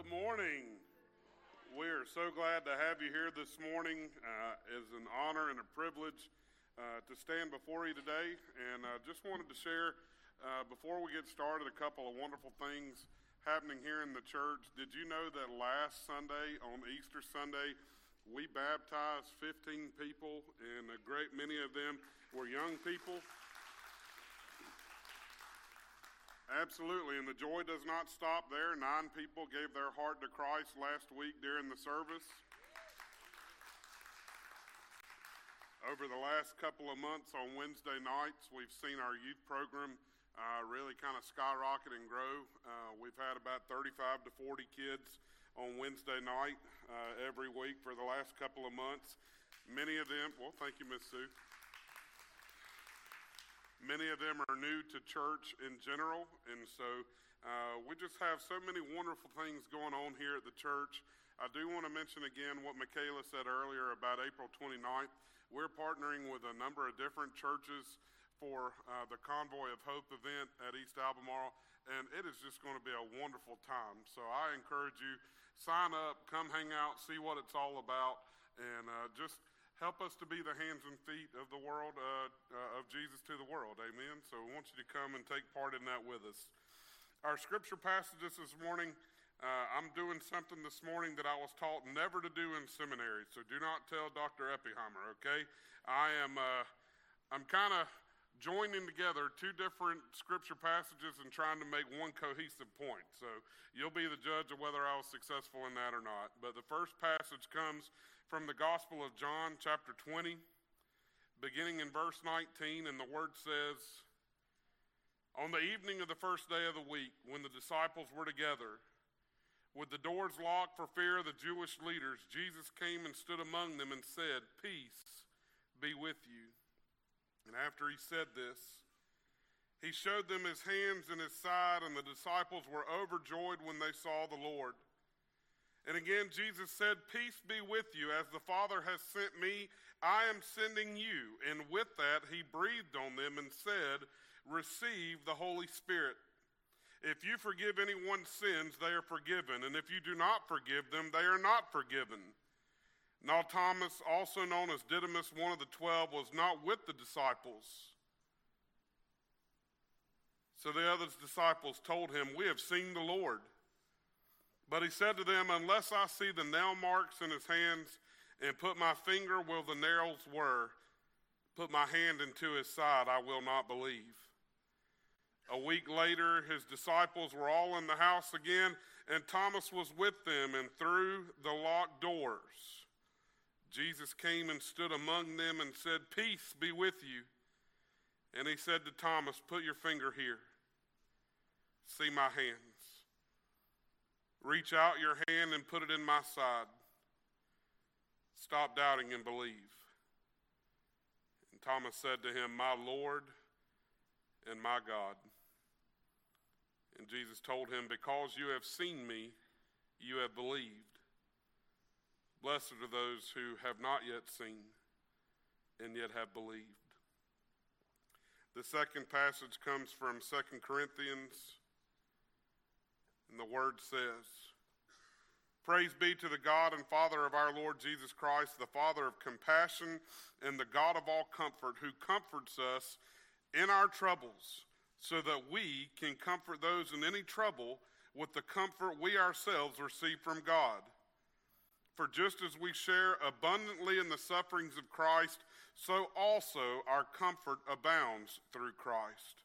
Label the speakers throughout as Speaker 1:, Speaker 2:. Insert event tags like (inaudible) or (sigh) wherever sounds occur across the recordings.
Speaker 1: Good morning. We are so glad to have you here this morning. Uh, it's an honor and a privilege uh, to stand before you today. And I uh, just wanted to share, uh, before we get started, a couple of wonderful things happening here in the church. Did you know that last Sunday, on Easter Sunday, we baptized 15 people, and a great many of them were young people? Absolutely, and the joy does not stop there. Nine people gave their heart to Christ last week during the service. Over the last couple of months on Wednesday nights, we've seen our youth program uh, really kind of skyrocket and grow. Uh, we've had about 35 to 40 kids on Wednesday night uh, every week for the last couple of months. Many of them, well, thank you, Miss Sue. Many of them are new to church in general, and so uh, we just have so many wonderful things going on here at the church. I do want to mention again what Michaela said earlier about April 29th. We're partnering with a number of different churches for uh, the Convoy of Hope event at East Albemarle, and it is just going to be a wonderful time. So I encourage you, sign up, come hang out, see what it's all about, and uh, just help us to be the hands and feet of the world, uh, uh, of Jesus to the world. Amen. So we want you to come and take part in that with us. Our scripture passages this morning, uh, I'm doing something this morning that I was taught never to do in seminary. So do not tell Dr. Eppiheimer, okay? I am, uh, I'm kind of joining together two different scripture passages and trying to make one cohesive point. So you'll be the judge of whether I was successful in that or not. But the first passage comes from the Gospel of John, chapter 20, beginning in verse 19, and the word says, On the evening of the first day of the week, when the disciples were together, with the doors locked for fear of the Jewish leaders, Jesus came and stood among them and said, Peace be with you. And after he said this, he showed them his hands and his side, and the disciples were overjoyed when they saw the Lord. And again, Jesus said, Peace be with you. As the Father has sent me, I am sending you. And with that, he breathed on them and said, Receive the Holy Spirit. If you forgive anyone's sins, they are forgiven. And if you do not forgive them, they are not forgiven. Now, Thomas, also known as Didymus, one of the twelve, was not with the disciples. So the other disciples told him, We have seen the Lord. But he said to them, Unless I see the nail marks in his hands and put my finger where the nails were, put my hand into his side, I will not believe. A week later, his disciples were all in the house again, and Thomas was with them, and through the locked doors, Jesus came and stood among them and said, Peace be with you. And he said to Thomas, Put your finger here. See my hand. Reach out your hand and put it in my side. Stop doubting and believe. And Thomas said to him, My Lord and my God. And Jesus told him, Because you have seen me, you have believed. Blessed are those who have not yet seen and yet have believed. The second passage comes from 2 Corinthians and the word says, Praise be to the God and Father of our Lord Jesus Christ, the Father of compassion and the God of all comfort, who comforts us in our troubles, so that we can comfort those in any trouble with the comfort we ourselves receive from God. For just as we share abundantly in the sufferings of Christ, so also our comfort abounds through Christ.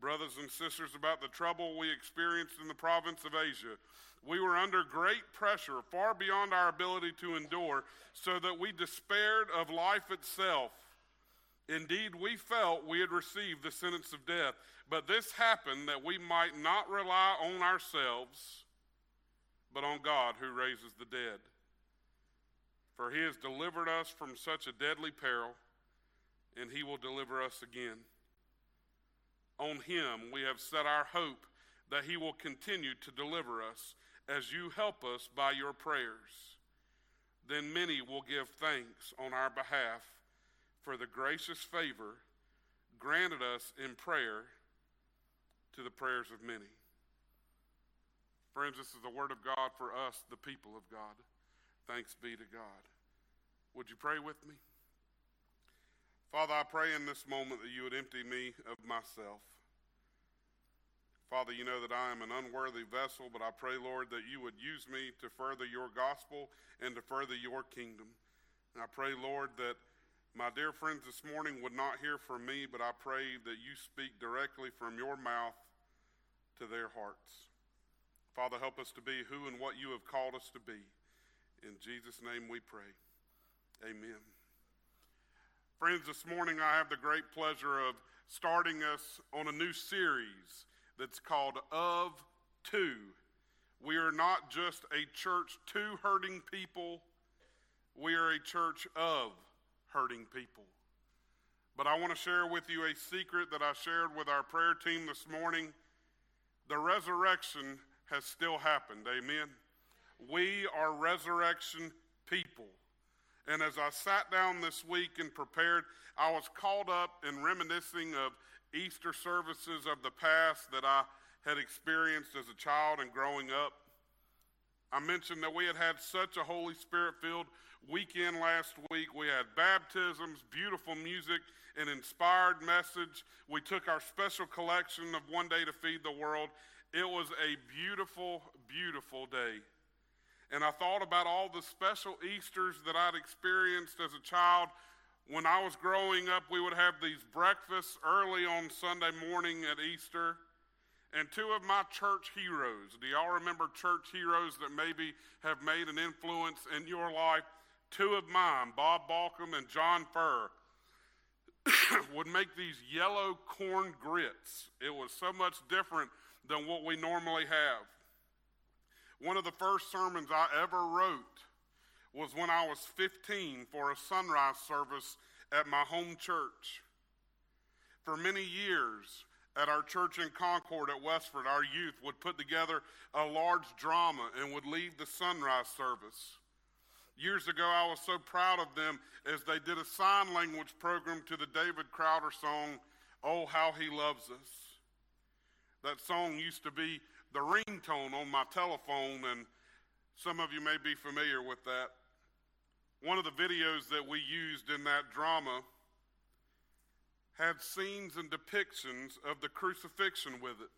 Speaker 1: brothers and sisters, about the trouble we experienced in the province of Asia. We were under great pressure, far beyond our ability to endure, so that we despaired of life itself. Indeed, we felt we had received the sentence of death. But this happened that we might not rely on ourselves, but on God who raises the dead. For he has delivered us from such a deadly peril, and he will deliver us again. On him we have set our hope that he will continue to deliver us as you help us by your prayers. Then many will give thanks on our behalf for the gracious favor granted us in prayer to the prayers of many. Friends, this is the word of God for us, the people of God. Thanks be to God. Would you pray with me? Father, I pray in this moment that you would empty me of myself. Father, you know that I am an unworthy vessel, but I pray, Lord, that you would use me to further your gospel and to further your kingdom. And I pray, Lord, that my dear friends this morning would not hear from me, but I pray that you speak directly from your mouth to their hearts. Father, help us to be who and what you have called us to be. In Jesus' name we pray. Amen. Friends, this morning I have the great pleasure of starting us on a new series that's called Of To. We are not just a church to hurting people, we are a church of hurting people. But I want to share with you a secret that I shared with our prayer team this morning. The resurrection has still happened. Amen. We are resurrection people. And as I sat down this week and prepared, I was caught up in reminiscing of Easter services of the past that I had experienced as a child and growing up. I mentioned that we had had such a Holy Spirit filled weekend last week. We had baptisms, beautiful music, an inspired message. We took our special collection of One Day to Feed the World. It was a beautiful, beautiful day. And I thought about all the special Easters that I'd experienced as a child. When I was growing up, we would have these breakfasts early on Sunday morning at Easter. And two of my church heroes, do y'all remember church heroes that maybe have made an influence in your life? Two of mine, Bob Balcom and John Furr, (coughs) would make these yellow corn grits. It was so much different than what we normally have. One of the first sermons I ever wrote was when I was 15 for a sunrise service at my home church. For many years at our church in Concord at Westford, our youth would put together a large drama and would lead the sunrise service. Years ago, I was so proud of them as they did a sign language program to the David Crowder song, Oh, How He Loves Us. That song used to be the ringtone on my telephone, and some of you may be familiar with that. One of the videos that we used in that drama had scenes and depictions of the crucifixion with it.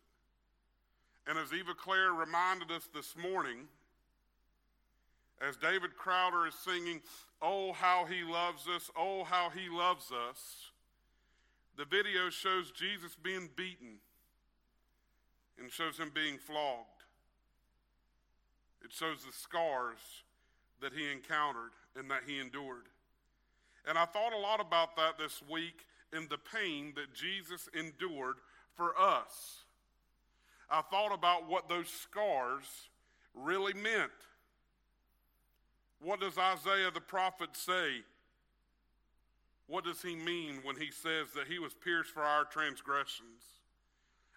Speaker 1: And as Eva Claire reminded us this morning, as David Crowder is singing, Oh, how he loves us, oh, how he loves us, the video shows Jesus being beaten and shows him being flogged. It shows the scars that he encountered and that he endured. And I thought a lot about that this week in the pain that Jesus endured for us. I thought about what those scars really meant. What does Isaiah the prophet say? What does he mean when he says that he was pierced for our transgressions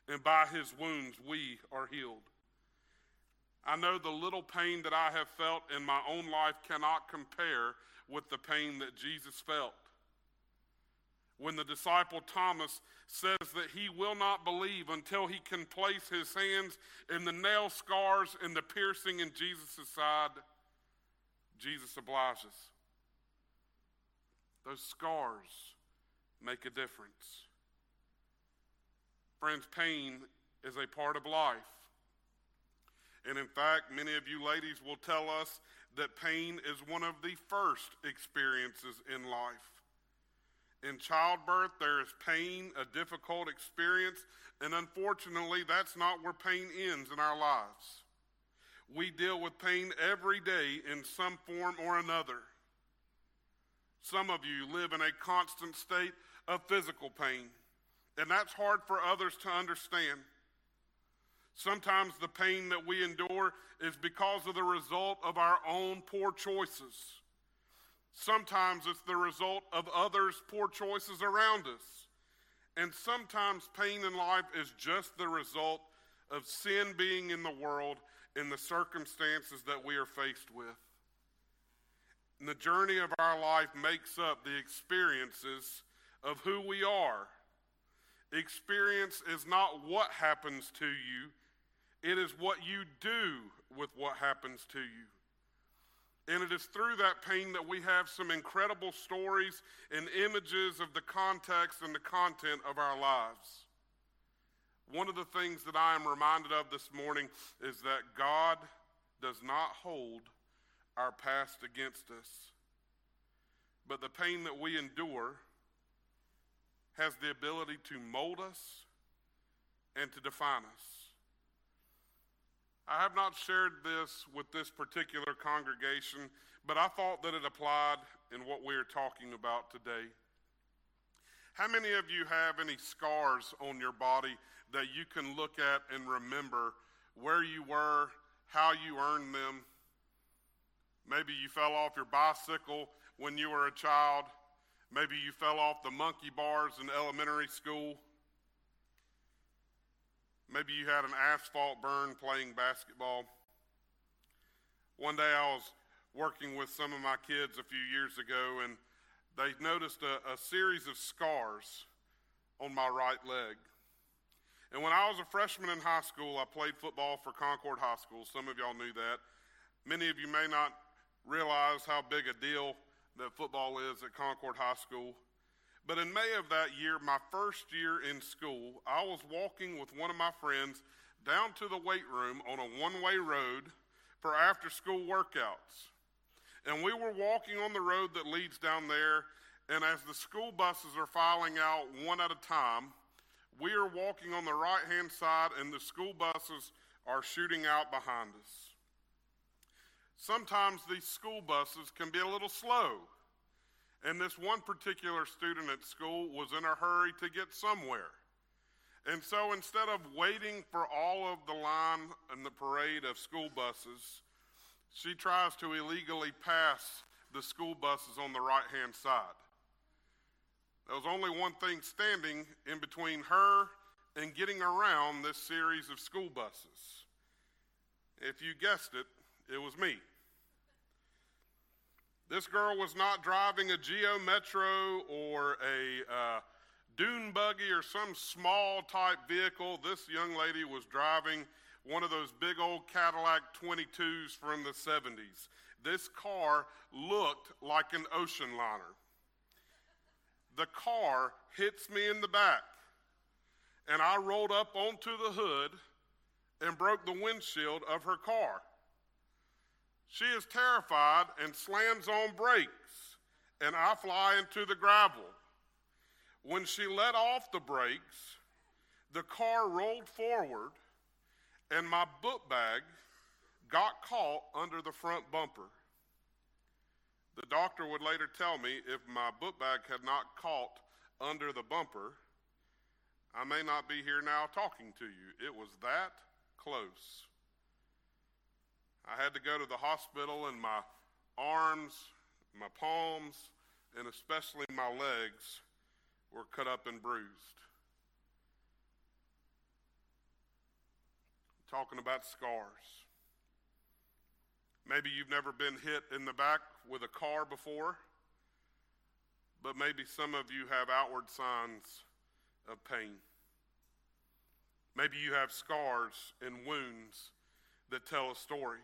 Speaker 1: and by his wounds we are healed? I know the little pain that I have felt in my own life cannot compare with the pain that Jesus felt. When the disciple Thomas says that he will not believe until he can place his hands in the nail scars and the piercing in Jesus' side, Jesus obliges. Those scars make a difference. Friends, pain is a part of life. And in fact, many of you ladies will tell us that pain is one of the first experiences in life. In childbirth, there is pain, a difficult experience, and unfortunately, that's not where pain ends in our lives. We deal with pain every day in some form or another. Some of you live in a constant state of physical pain, and that's hard for others to understand. Sometimes the pain that we endure is because of the result of our own poor choices. Sometimes it's the result of others' poor choices around us. And sometimes pain in life is just the result of sin being in the world in the circumstances that we are faced with. And the journey of our life makes up the experiences of who we are. Experience is not what happens to you, it is what you do with what happens to you. And it is through that pain that we have some incredible stories and images of the context and the content of our lives. One of the things that I am reminded of this morning is that God does not hold our past against us, but the pain that we endure has the ability to mold us and to define us. I have not shared this with this particular congregation, but I thought that it applied in what we are talking about today. How many of you have any scars on your body that you can look at and remember where you were, how you earned them? Maybe you fell off your bicycle when you were a child. Maybe you fell off the monkey bars in elementary school. Maybe you had an asphalt burn playing basketball. One day I was working with some of my kids a few years ago, and they noticed a, a series of scars on my right leg. And when I was a freshman in high school, I played football for Concord High School. Some of y'all knew that. Many of you may not realize how big a deal that football is at Concord High School. But in May of that year, my first year in school, I was walking with one of my friends down to the weight room on a one way road for after school workouts. And we were walking on the road that leads down there, and as the school buses are filing out one at a time, we are walking on the right hand side, and the school buses are shooting out behind us. Sometimes these school buses can be a little slow. And this one particular student at school was in a hurry to get somewhere. And so instead of waiting for all of the line and the parade of school buses, she tries to illegally pass the school buses on the right hand side. There was only one thing standing in between her and getting around this series of school buses. If you guessed it, it was me. This girl was not driving a Geo Metro or a uh, dune buggy or some small type vehicle. This young lady was driving one of those big old Cadillac 22s from the 70s. This car looked like an ocean liner. The car hits me in the back, and I rolled up onto the hood and broke the windshield of her car. She is terrified and slams on brakes, and I fly into the gravel. When she let off the brakes, the car rolled forward, and my book bag got caught under the front bumper. The doctor would later tell me if my book bag had not caught under the bumper, I may not be here now talking to you. It was that close. I had to go to the hospital, and my arms, my palms, and especially my legs were cut up and bruised. Talking about scars. Maybe you've never been hit in the back with a car before, but maybe some of you have outward signs of pain. Maybe you have scars and wounds that tell a story.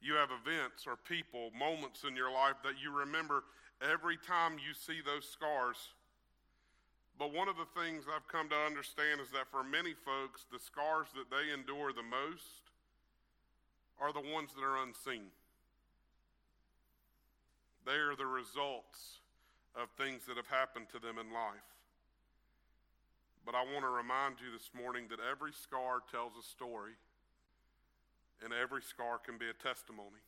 Speaker 1: You have events or people, moments in your life that you remember every time you see those scars. But one of the things I've come to understand is that for many folks, the scars that they endure the most are the ones that are unseen. They are the results of things that have happened to them in life. But I want to remind you this morning that every scar tells a story and every scar can be a testimony.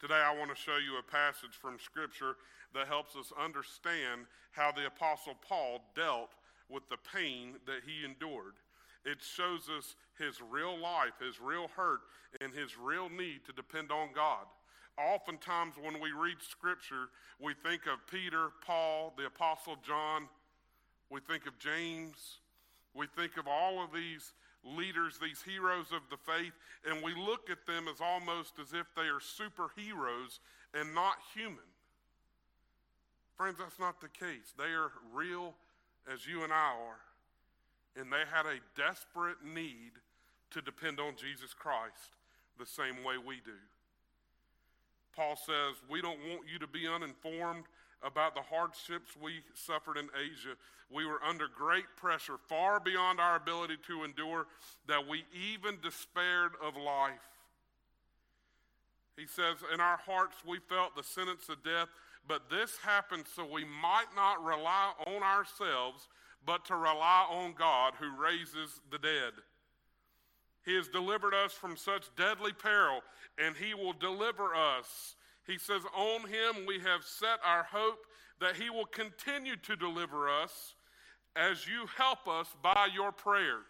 Speaker 1: Today, I want to show you a passage from Scripture that helps us understand how the Apostle Paul dealt with the pain that he endured. It shows us his real life, his real hurt, and his real need to depend on God. oftentimes when we read Scripture, we think of Peter, Paul, the Apostle John, we think of James, we think of all of these leaders, these heroes of the faith, and we look at them as almost as if they are superheroes and not human. Friends, that's not the case. They are real as you and I are, and they had a desperate need to depend on Jesus Christ the same way we do. Paul says, We don't want you to be uninformed about the hardships we suffered in Asia. We were under great pressure, far beyond our ability to endure, that we even despaired of life. He says, In our hearts we felt the sentence of death, but this happened so we might not rely on ourselves, but to rely on God who raises the dead. He has delivered us from such deadly peril, and He will deliver us. He says, On Him we have set our hope that He will continue to deliver us as you help us by your prayers.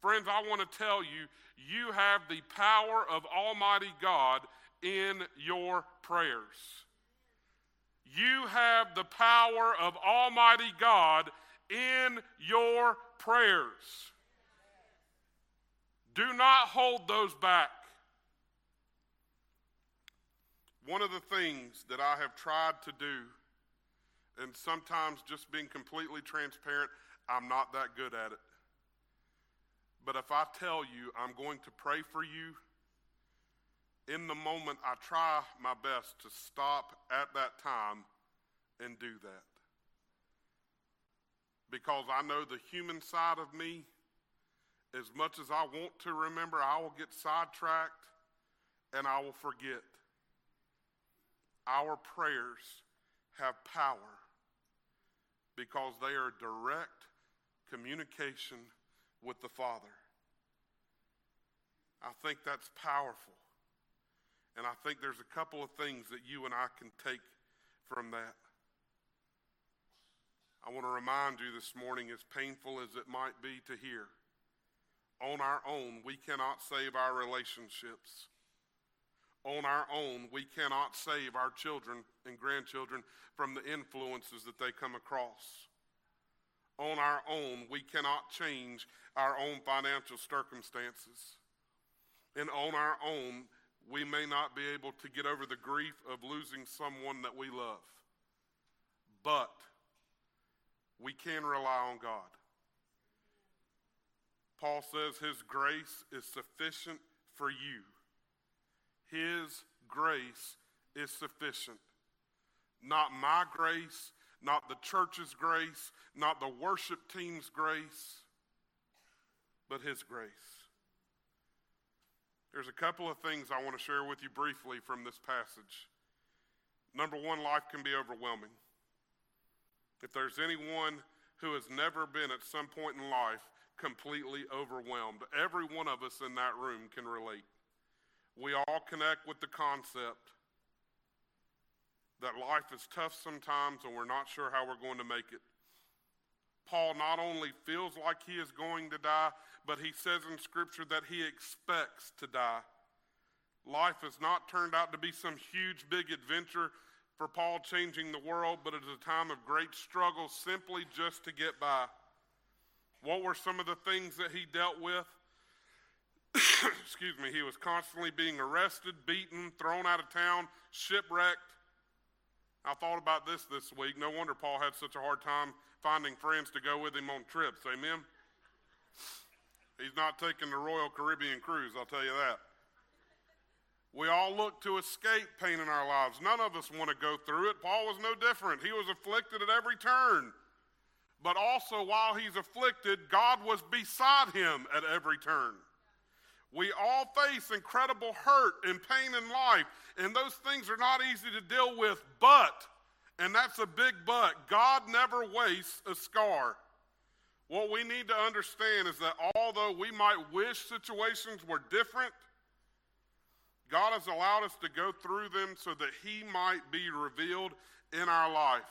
Speaker 1: Friends, I want to tell you, you have the power of Almighty God in your prayers. You have the power of Almighty God in your prayers. Do not hold those back. One of the things that I have tried to do, and sometimes just being completely transparent, I'm not that good at it. But if I tell you I'm going to pray for you, in the moment I try my best to stop at that time and do that. Because I know the human side of me, as much as I want to remember, I will get sidetracked and I will forget. Our prayers have power because they are direct communication with the Father. I think that's powerful. And I think there's a couple of things that you and I can take from that. I want to remind you this morning, as painful as it might be to hear, on our own, we cannot save our relationships on our own, we cannot save our children and grandchildren from the influences that they come across. On our own, we cannot change our own financial circumstances. And on our own, we may not be able to get over the grief of losing someone that we love. But we can rely on God. Paul says his grace is sufficient for you his grace is sufficient. Not my grace, not the church's grace, not the worship team's grace, but His grace. There's a couple of things I want to share with you briefly from this passage. Number one, life can be overwhelming. If there's anyone who has never been at some point in life completely overwhelmed, every one of us in that room can relate we all connect with the concept that life is tough sometimes and we're not sure how we're going to make it. Paul not only feels like he is going to die, but he says in Scripture that he expects to die. Life has not turned out to be some huge, big adventure for Paul changing the world, but it is a time of great struggle simply just to get by. What were some of the things that he dealt with? (coughs) excuse me, he was constantly being arrested, beaten, thrown out of town, shipwrecked. I thought about this this week. No wonder Paul had such a hard time finding friends to go with him on trips. Amen? (coughs) He's not taking the Royal Caribbean cruise, I'll tell you that. We all look to escape pain in our lives. None of us want to go through it. Paul was no different. He was afflicted at every turn. But also, while he's afflicted, God was beside him at every turn. We all face incredible hurt and pain in life, and those things are not easy to deal with, but, and that's a big but, God never wastes a scar. What we need to understand is that although we might wish situations were different, God has allowed us to go through them so that He might be revealed in our life.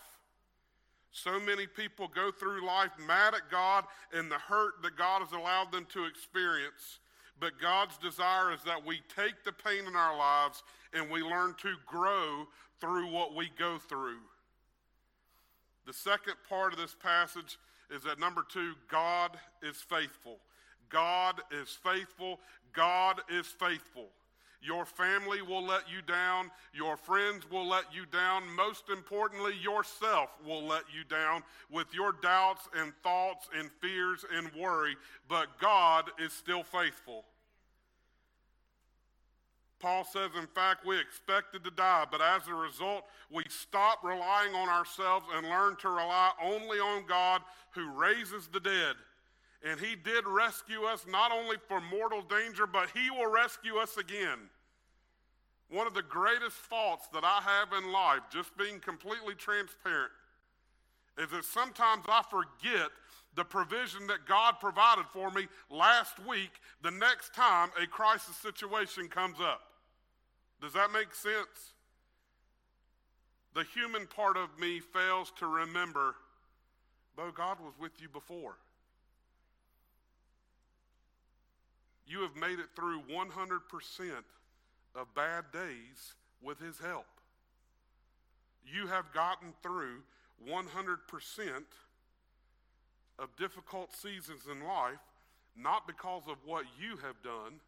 Speaker 1: So many people go through life mad at God and the hurt that God has allowed them to experience But God's desire is that we take the pain in our lives and we learn to grow through what we go through. The second part of this passage is that number two, God is faithful. God is faithful. God is faithful. Your family will let you down. Your friends will let you down. Most importantly, yourself will let you down with your doubts and thoughts and fears and worry. But God is still faithful. Paul says, in fact, we expected to die, but as a result, we stop relying on ourselves and learn to rely only on God who raises the dead. And he did rescue us not only from mortal danger, but he will rescue us again. One of the greatest faults that I have in life, just being completely transparent, is that sometimes I forget the provision that God provided for me last week the next time a crisis situation comes up. Does that make sense? The human part of me fails to remember, though God was with you before. You have made it through 100% of bad days with His help. You have gotten through 100% of difficult seasons in life, not because of what you have done,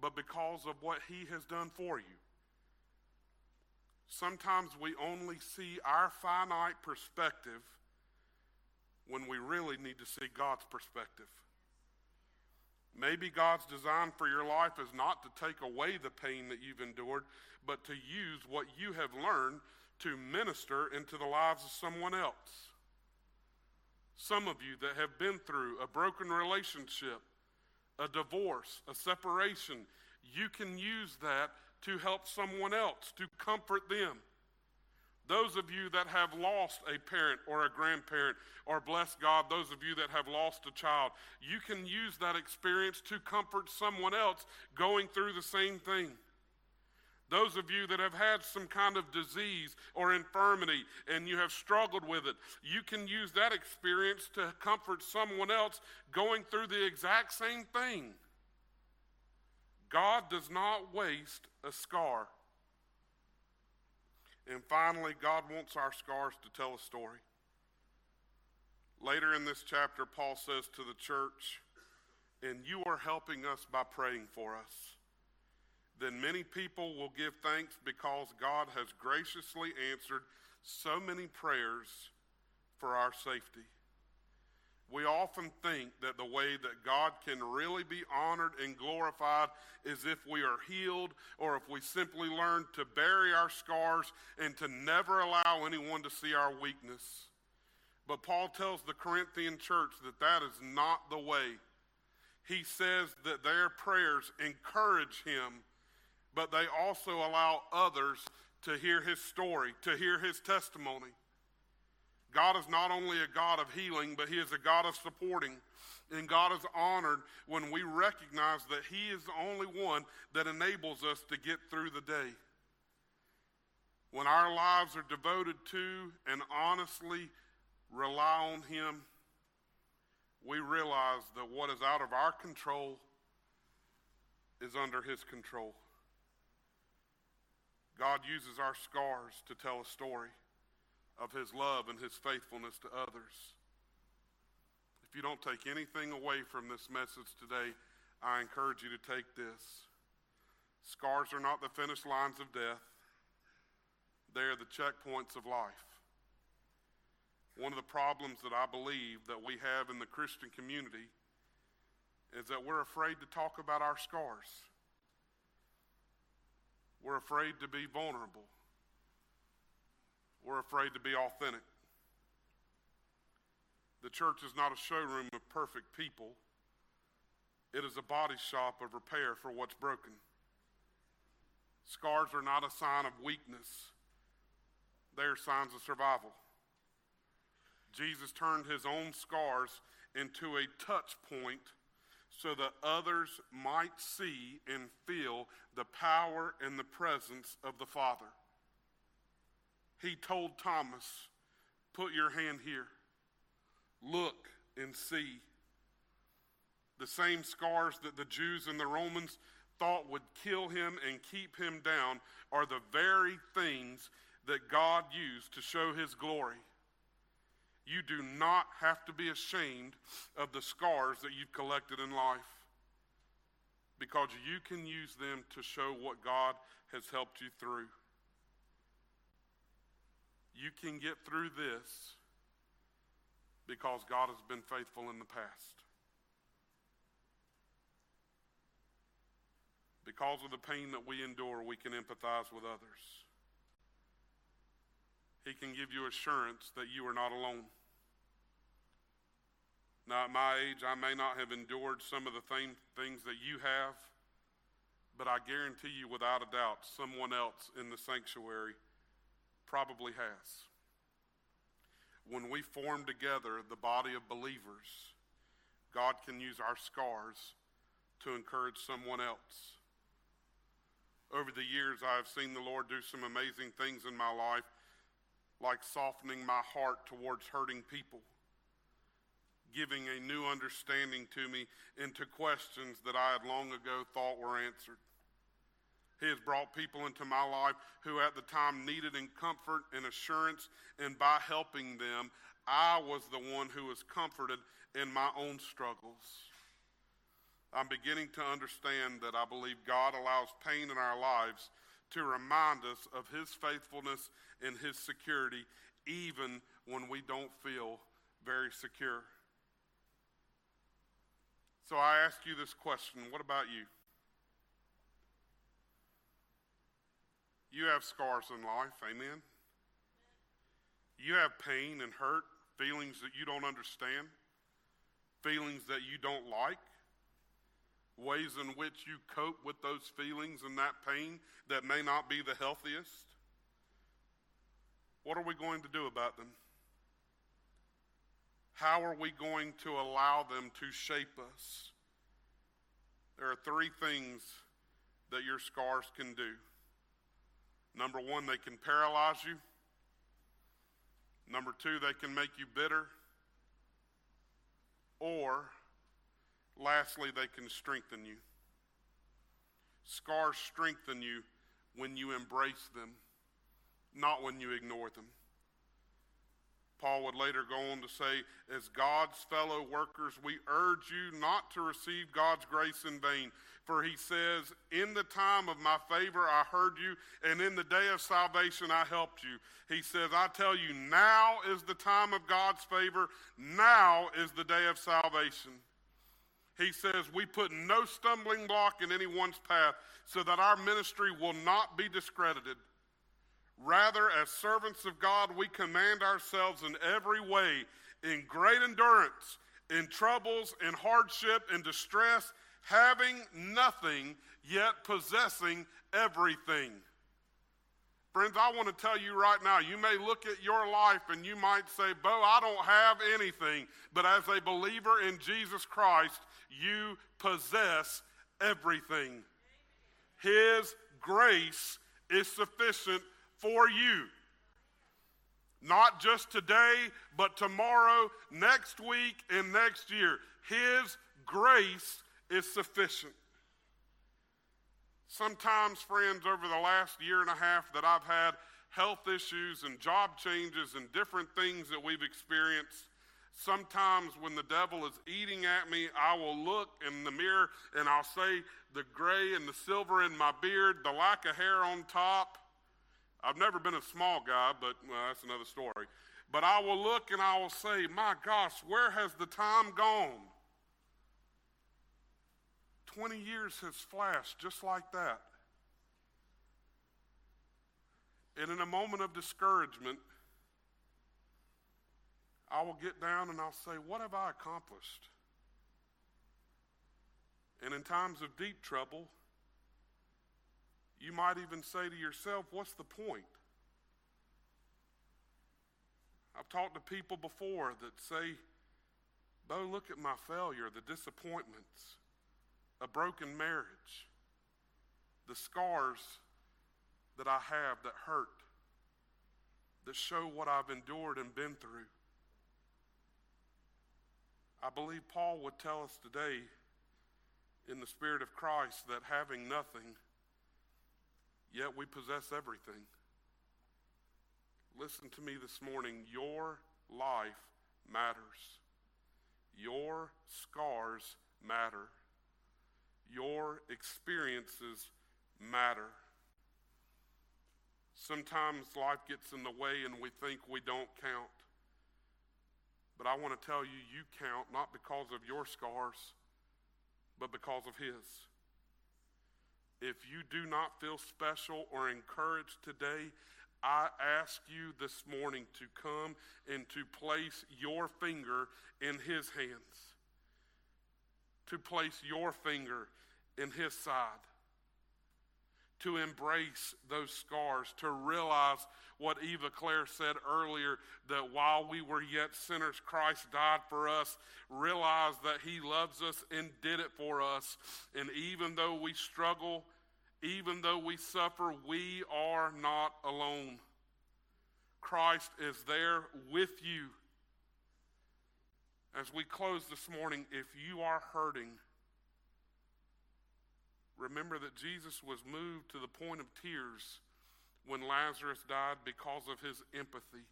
Speaker 1: but because of what He has done for you. Sometimes we only see our finite perspective when we really need to see God's perspective. Maybe God's design for your life is not to take away the pain that you've endured, but to use what you have learned to minister into the lives of someone else. Some of you that have been through a broken relationship, a divorce, a separation, you can use that to help someone else, to comfort them. Those of you that have lost a parent or a grandparent, or bless God, those of you that have lost a child, you can use that experience to comfort someone else going through the same thing. Those of you that have had some kind of disease or infirmity and you have struggled with it, you can use that experience to comfort someone else going through the exact same thing. God does not waste a scar. And finally, God wants our scars to tell a story. Later in this chapter, Paul says to the church, And you are helping us by praying for us. Then many people will give thanks because God has graciously answered so many prayers for our safety. We often think that the way that God can really be honored and glorified is if we are healed or if we simply learn to bury our scars and to never allow anyone to see our weakness. But Paul tells the Corinthian church that that is not the way. He says that their prayers encourage him, but they also allow others to hear his story, to hear his testimony. God is not only a God of healing, but He is a God of supporting. And God is honored when we recognize that He is the only one that enables us to get through the day. When our lives are devoted to and honestly rely on Him, we realize that what is out of our control is under His control. God uses our scars to tell a story of his love and his faithfulness to others. If you don't take anything away from this message today, I encourage you to take this. Scars are not the finish lines of death, they are the checkpoints of life. One of the problems that I believe that we have in the Christian community is that we're afraid to talk about our scars. We're afraid to be vulnerable. We're afraid to be authentic. The church is not a showroom of perfect people, it is a body shop of repair for what's broken. Scars are not a sign of weakness, they are signs of survival. Jesus turned his own scars into a touch point so that others might see and feel the power and the presence of the Father he told Thomas, Put your hand here. Look and see. The same scars that the Jews and the Romans thought would kill him and keep him down are the very things that God used to show his glory. You do not have to be ashamed of the scars that you've collected in life because you can use them to show what God has helped you through. You can get through this because God has been faithful in the past. Because of the pain that we endure, we can empathize with others. He can give you assurance that you are not alone. Now, at my age, I may not have endured some of the things that you have, but I guarantee you, without a doubt, someone else in the sanctuary probably has. When we form together the body of believers, God can use our scars to encourage someone else. Over the years, I have seen the Lord do some amazing things in my life, like softening my heart towards hurting people, giving a new understanding to me into questions that I had long ago thought were answered. He has brought people into my life who at the time needed in comfort and assurance, and by helping them, I was the one who was comforted in my own struggles. I'm beginning to understand that I believe God allows pain in our lives to remind us of His faithfulness and His security, even when we don't feel very secure. So I ask you this question what about you? You have scars in life, amen? You have pain and hurt, feelings that you don't understand, feelings that you don't like ways in which you cope with those feelings and that pain that may not be the healthiest? What are we going to do about them? How are we going to allow them to shape us? There are three things that your scars can do. Number one, they can paralyze you. Number two, they can make you bitter. Or Lastly, they can strengthen you. Scars strengthen you when you embrace them, not when you ignore them. Paul would later go on to say, As God's fellow workers, we urge you not to receive God's grace in vain. For he says, In the time of my favor I heard you, and in the day of salvation I helped you. He says, I tell you, now is the time of God's favor, now is the day of salvation he says, We put no stumbling block in anyone's path so that our ministry will not be discredited. Rather, as servants of God, we command ourselves in every way, in great endurance, in troubles, in hardship, in distress, having nothing, yet possessing everything. Friends, I want to tell you right now, you may look at your life and you might say, Bo, I don't have anything. But as a believer in Jesus Christ, you possess everything. His grace is sufficient for you. Not just today, but tomorrow, next week, and next year. His grace is sufficient. Sometimes, friends, over the last year and a half that I've had health issues and job changes and different things that we've experienced, Sometimes when the devil is eating at me, I will look in the mirror and I'll say, the gray and the silver in my beard, the lack of hair on top. I've never been a small guy, but well, that's another story. But I will look and I will say, my gosh, where has the time gone? 20 years has flashed just like that. And in a moment of discouragement, I will get down and I'll say, What have I accomplished? And in times of deep trouble, you might even say to yourself, What's the point? I've talked to people before that say, Bo, look at my failure, the disappointments, a broken marriage, the scars that I have that hurt, that show what I've endured and been through. I believe Paul would tell us today in the Spirit of Christ that having nothing, yet we possess everything. Listen to me this morning. Your life matters. Your scars matter. Your experiences matter. Sometimes life gets in the way and we think we don't count. But I want to tell you, you count not because of your scars, but because of His. If you do not feel special or encouraged today, I ask you this morning to come and to place your finger in His hands, to place your finger in His side, to embrace those scars, to realize what Eva Claire said earlier that while we were yet sinners, Christ died for us. Realize that He loves us and did it for us. And even though we struggle, even though we suffer, we are not alone. Christ is there with you. As we close this morning, if you are hurting, remember that Jesus was moved to the point of tears when Lazarus died because of his empathy.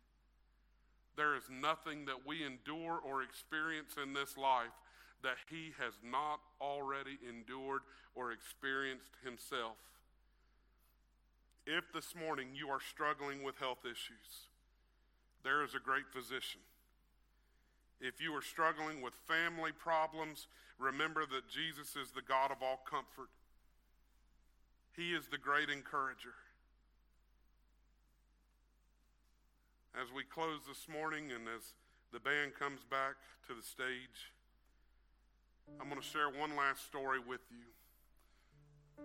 Speaker 1: There is nothing that we endure or experience in this life that he has not already endured or experienced himself. If this morning you are struggling with health issues, there is a great physician. If you are struggling with family problems, remember that Jesus is the God of all comfort. He is the great encourager. As we close this morning and as the band comes back to the stage, I'm going to share one last story with you.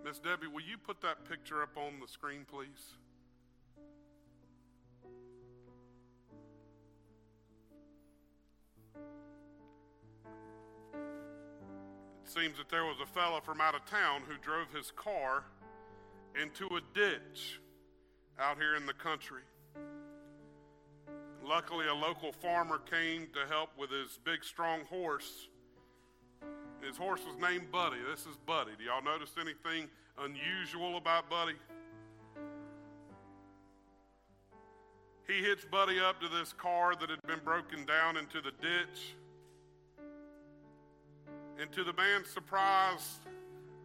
Speaker 1: Miss Debbie, will you put that picture up on the screen, please? It seems that there was a fellow from out of town who drove his car into a ditch out here in the country. Luckily, a local farmer came to help with his big, strong horse. His horse was named Buddy. This is Buddy. Do y'all notice anything unusual about Buddy? He hits Buddy up to this car that had been broken down into the ditch. And to the man's surprise,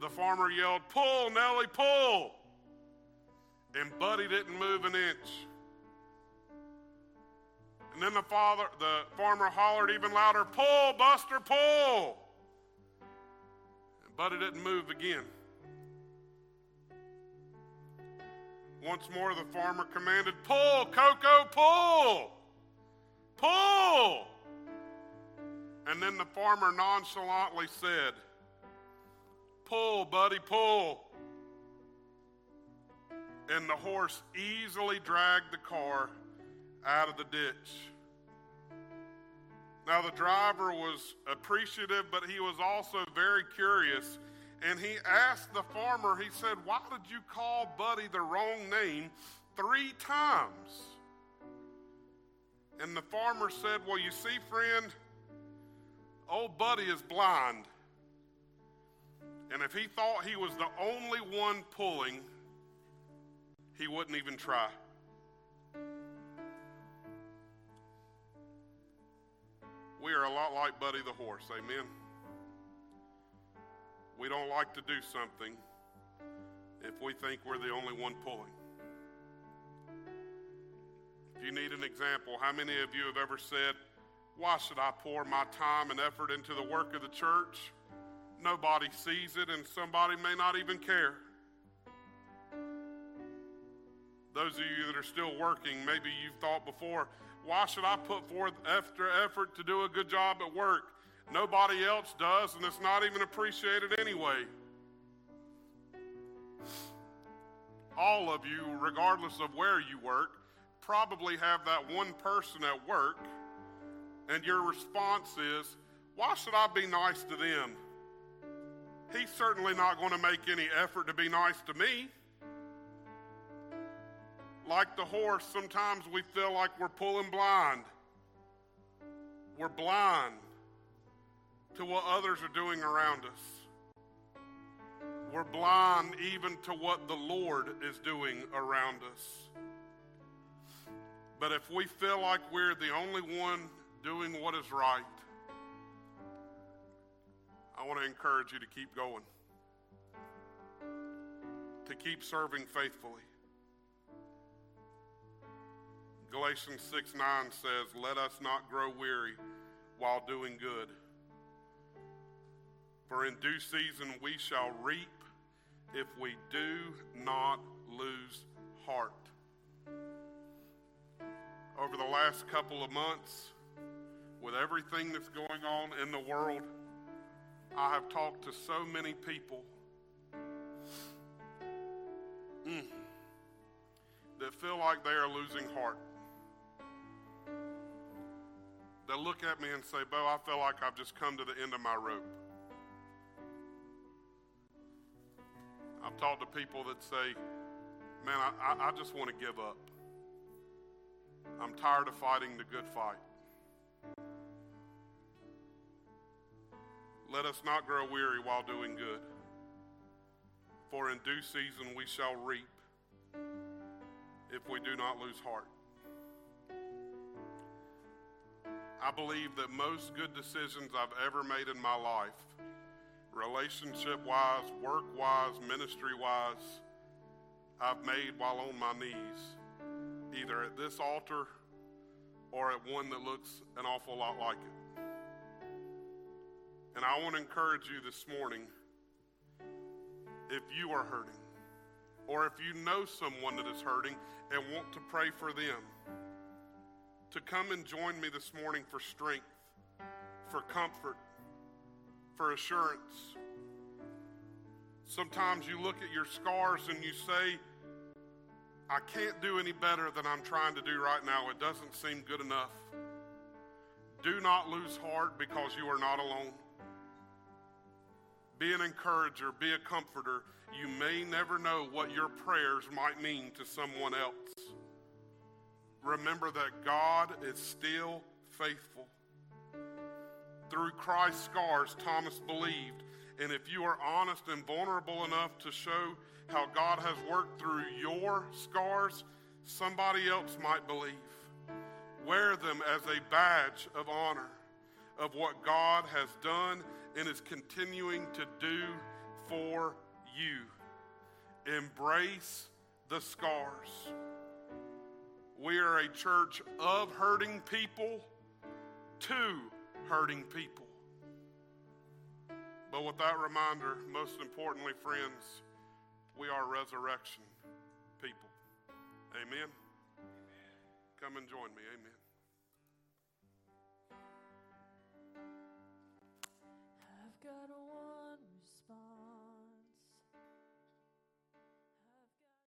Speaker 1: the farmer yelled, Pull, Nellie, pull! And Buddy didn't move an inch. And then the father, the farmer hollered even louder, Pull, Buster, pull! Buddy didn't move again. Once more, the farmer commanded, Pull, Coco, pull! Pull! And then the farmer nonchalantly said, Pull, buddy, pull. And the horse easily dragged the car out of the ditch. Now, the driver was appreciative, but he was also very curious. And he asked the farmer, he said, Why did you call Buddy the wrong name three times? And the farmer said, Well, you see, friend, old Buddy is blind. And if he thought he was the only one pulling, he wouldn't even try. We are a lot like Buddy the horse, amen? We don't like to do something if we think we're the only one pulling. If you need an example, how many of you have ever said, Why should I pour my time and effort into the work of the church? Nobody sees it, and somebody may not even care. Those of you that are still working, maybe you've thought before, why should I put forth extra effort to do a good job at work? Nobody else does, and it's not even appreciated anyway. All of you, regardless of where you work, probably have that one person at work, and your response is, Why should I be nice to them? He's certainly not going to make any effort to be nice to me like the horse, sometimes we feel like we're pulling blind. We're blind to what others are doing around us. We're blind even to what the Lord is doing around us. But if we feel like we're the only one doing what is right, I want to encourage you to keep going, to keep serving faithfully. Galatians 6 9 says, Let us not grow weary while doing good. For in due season we shall reap if we do not lose heart. Over the last couple of months, with everything that's going on in the world, I have talked to so many people mm, that feel like they are losing heart. They look at me and say, Bo, I feel like I've just come to the end of my rope. I've talked to people that say, man, I, I, I just want to give up. I'm tired of fighting the good fight. Let us not grow weary while doing good, for in due season we shall reap if we do not lose heart. I believe that most good decisions I've ever made in my life, relationship wise, work wise, ministry wise, I've made while on my knees, either at this altar or at one that looks an awful lot like it. And I want to encourage you this morning if you are hurting, or if you know someone that is hurting and want to pray for them to come and join me this morning for strength, for comfort, for assurance. Sometimes you look at your scars and you say, I can't do any better than I'm trying to do right now. It doesn't seem good enough. Do not lose heart because you are not alone. Be an encourager, be a comforter. You may never know what your prayers might mean to someone else remember that God is still faithful. Through Christ's scars, Thomas believed. And if you are honest and vulnerable enough to show how God has worked through your scars, somebody else might believe. Wear them as a badge of honor of what God has done and is continuing to do for you. Embrace the scars. We are a church of hurting people to hurting people. But with that reminder, most importantly, friends, we are resurrection people. Amen. Come and join me. Amen.